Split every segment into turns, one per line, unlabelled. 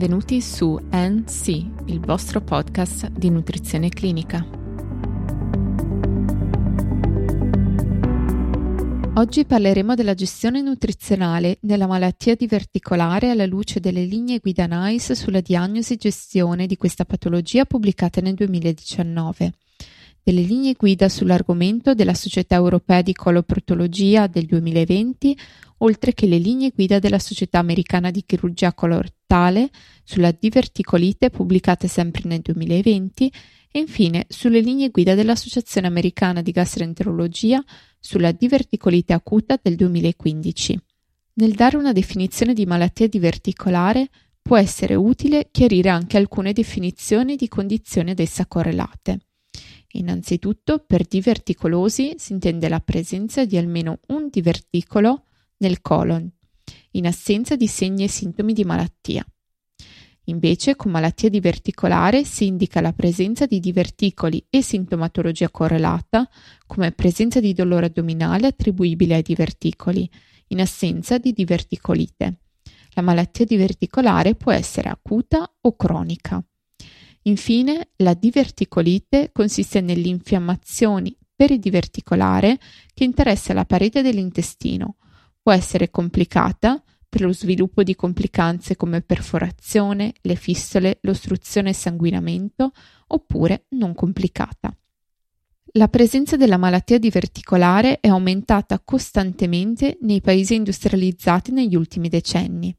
benvenuti su NC, il vostro podcast di nutrizione clinica. Oggi parleremo della gestione nutrizionale nella malattia diverticolare alla luce delle linee guida NICE sulla diagnosi e gestione di questa patologia pubblicate nel 2019 delle linee guida sull'argomento della Società Europea di Coloprotologia del 2020, oltre che le linee guida della Società Americana di Chirurgia Colorettale sulla diverticolite pubblicate sempre nel 2020 e infine sulle linee guida dell'Associazione Americana di Gastroenterologia sulla diverticolite acuta del 2015. Nel dare una definizione di malattia diverticolare può essere utile chiarire anche alcune definizioni di condizioni ad essa correlate. Innanzitutto, per diverticolosi si intende la presenza di almeno un diverticolo nel colon, in assenza di segni e sintomi di malattia. Invece, con malattia diverticolare si indica la presenza di diverticoli e sintomatologia correlata, come presenza di dolore addominale attribuibile ai diverticoli, in assenza di diverticolite. La malattia diverticolare può essere acuta o cronica. Infine, la diverticolite consiste nell'infiammazione peridiverticolare che interessa la parete dell'intestino. Può essere complicata per lo sviluppo di complicanze come perforazione, le fistole, l'ostruzione e sanguinamento, oppure non complicata. La presenza della malattia diverticolare è aumentata costantemente nei paesi industrializzati negli ultimi decenni.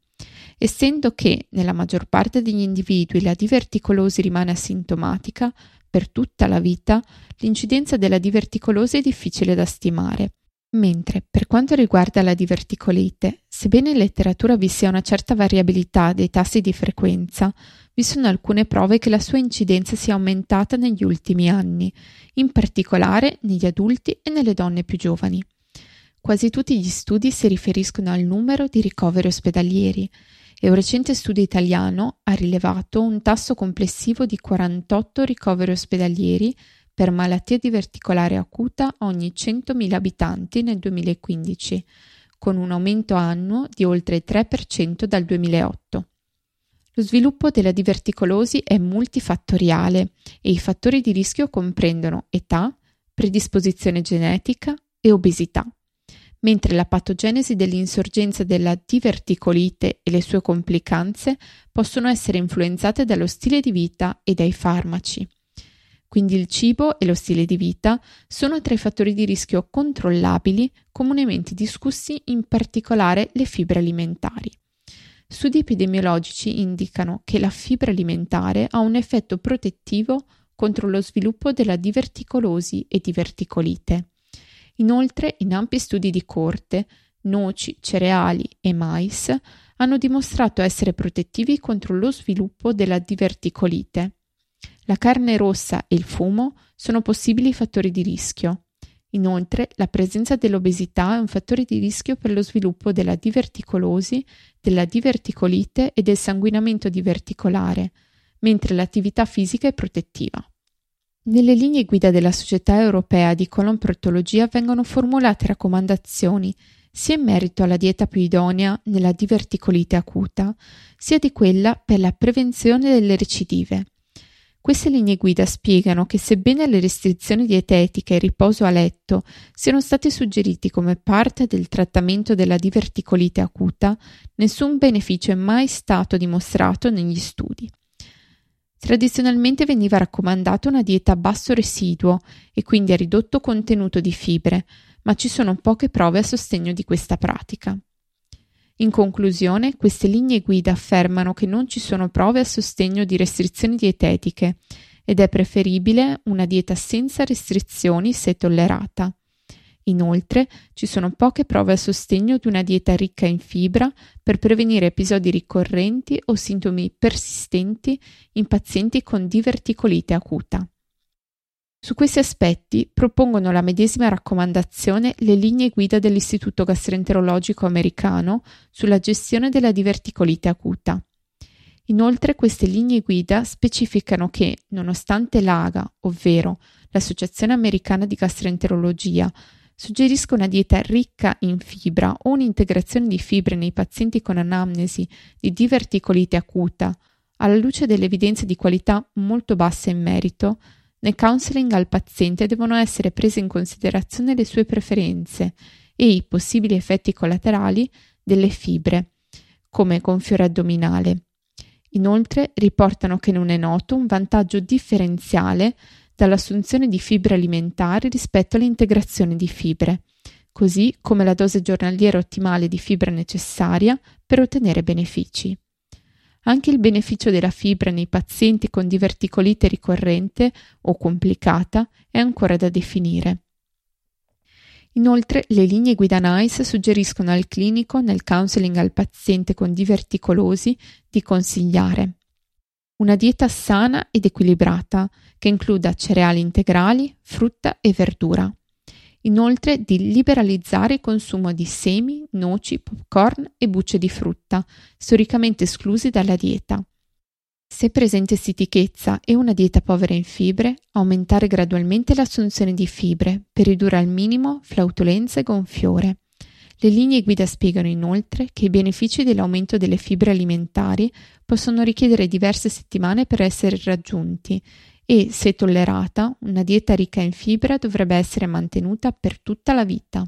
Essendo che nella maggior parte degli individui la diverticolosi rimane asintomatica per tutta la vita, l'incidenza della diverticolosi è difficile da stimare. Mentre per quanto riguarda la diverticolite, sebbene in letteratura vi sia una certa variabilità dei tassi di frequenza, vi sono alcune prove che la sua incidenza sia aumentata negli ultimi anni, in particolare negli adulti e nelle donne più giovani. Quasi tutti gli studi si riferiscono al numero di ricoveri ospedalieri e un recente studio italiano ha rilevato un tasso complessivo di 48 ricoveri ospedalieri per malattia diverticolare acuta ogni 100.000 abitanti nel 2015, con un aumento annuo di oltre il 3% dal 2008. Lo sviluppo della diverticolosi è multifattoriale e i fattori di rischio comprendono età, predisposizione genetica e obesità mentre la patogenesi dell'insorgenza della diverticolite e le sue complicanze possono essere influenzate dallo stile di vita e dai farmaci. Quindi il cibo e lo stile di vita sono tra i fattori di rischio controllabili comunemente discussi in particolare le fibre alimentari. Studi epidemiologici indicano che la fibra alimentare ha un effetto protettivo contro lo sviluppo della diverticolosi e diverticolite. Inoltre, in ampi studi di corte, noci, cereali e mais hanno dimostrato essere protettivi contro lo sviluppo della diverticolite. La carne rossa e il fumo sono possibili fattori di rischio. Inoltre, la presenza dell'obesità è un fattore di rischio per lo sviluppo della diverticolosi, della diverticolite e del sanguinamento diverticolare, mentre l'attività fisica è protettiva. Nelle linee guida della Società Europea di Colonprotologia vengono formulate raccomandazioni sia in merito alla dieta più idonea nella diverticolite acuta, sia di quella per la prevenzione delle recidive. Queste linee guida spiegano che sebbene le restrizioni dietetiche e il riposo a letto siano stati suggeriti come parte del trattamento della diverticolite acuta, nessun beneficio è mai stato dimostrato negli studi. Tradizionalmente veniva raccomandata una dieta a basso residuo e quindi a ridotto contenuto di fibre, ma ci sono poche prove a sostegno di questa pratica. In conclusione, queste linee guida affermano che non ci sono prove a sostegno di restrizioni dietetiche ed è preferibile una dieta senza restrizioni se tollerata. Inoltre, ci sono poche prove a sostegno di una dieta ricca in fibra per prevenire episodi ricorrenti o sintomi persistenti in pazienti con diverticolite acuta. Su questi aspetti propongono la medesima raccomandazione le linee guida dell'Istituto gastroenterologico americano sulla gestione della diverticolite acuta. Inoltre queste linee guida specificano che, nonostante l'AGA, ovvero l'Associazione Americana di Gastroenterologia, Suggerisco una dieta ricca in fibra o un'integrazione di fibre nei pazienti con anamnesi di diverticolite acuta Alla luce delle evidenze di qualità molto basse in merito, nel counseling al paziente devono essere prese in considerazione le sue preferenze e i possibili effetti collaterali delle fibre, come gonfiore addominale. Inoltre riportano che non è noto un vantaggio differenziale dall'assunzione di fibre alimentari rispetto all'integrazione di fibre, così come la dose giornaliera ottimale di fibra necessaria per ottenere benefici. Anche il beneficio della fibra nei pazienti con diverticolite ricorrente o complicata è ancora da definire. Inoltre, le linee guida NICE suggeriscono al clinico, nel counseling al paziente con diverticolosi, di consigliare una dieta sana ed equilibrata che includa cereali integrali, frutta e verdura Inoltre di liberalizzare il consumo di semi, noci, popcorn e bucce di frutta, storicamente esclusi dalla dieta. Se presente stitichezza e una dieta povera in fibre, aumentare gradualmente l'assunzione di fibre per ridurre al minimo flautolenza e gonfiore. Le linee guida spiegano inoltre che i benefici dell'aumento delle fibre alimentari possono richiedere diverse settimane per essere raggiunti e, se tollerata, una dieta ricca in fibra dovrebbe essere mantenuta per tutta la vita.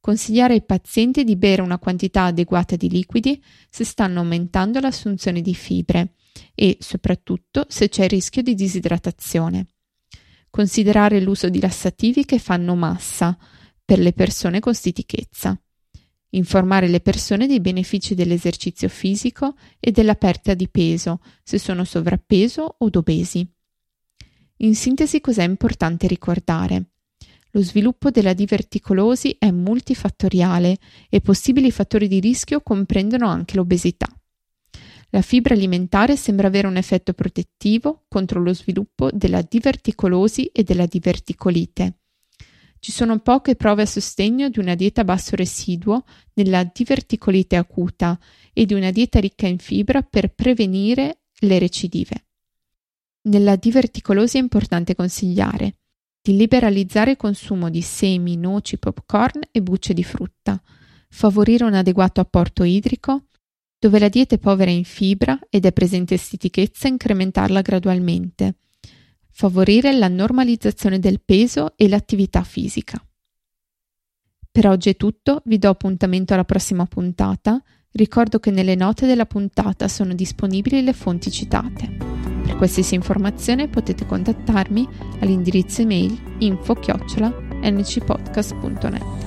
Consigliare ai pazienti di bere una quantità adeguata di liquidi se stanno aumentando l'assunzione di fibre e, soprattutto, se c'è il rischio di disidratazione. Considerare l'uso di lassativi che fanno massa per le persone con stitichezza. Informare le persone dei benefici dell'esercizio fisico e della perdita di peso se sono sovrappeso o obesi. In sintesi cos'è importante ricordare? Lo sviluppo della diverticolosi è multifattoriale e possibili fattori di rischio comprendono anche l'obesità. La fibra alimentare sembra avere un effetto protettivo contro lo sviluppo della diverticolosi e della diverticolite. Ci sono poche prove a sostegno di una dieta a basso residuo nella diverticolite acuta e di una dieta ricca in fibra per prevenire le recidive. Nella diverticolosi è importante consigliare di liberalizzare il consumo di semi, noci, popcorn e bucce di frutta, favorire un adeguato apporto idrico, dove la dieta è povera in fibra ed è presente stitichezza, incrementarla gradualmente, favorire la normalizzazione del peso e l'attività fisica. Per oggi è tutto, vi do appuntamento alla prossima puntata. Ricordo che nelle note della puntata sono disponibili le fonti citate. Per qualsiasi informazione potete contattarmi all'indirizzo email info-ncpodcast.net.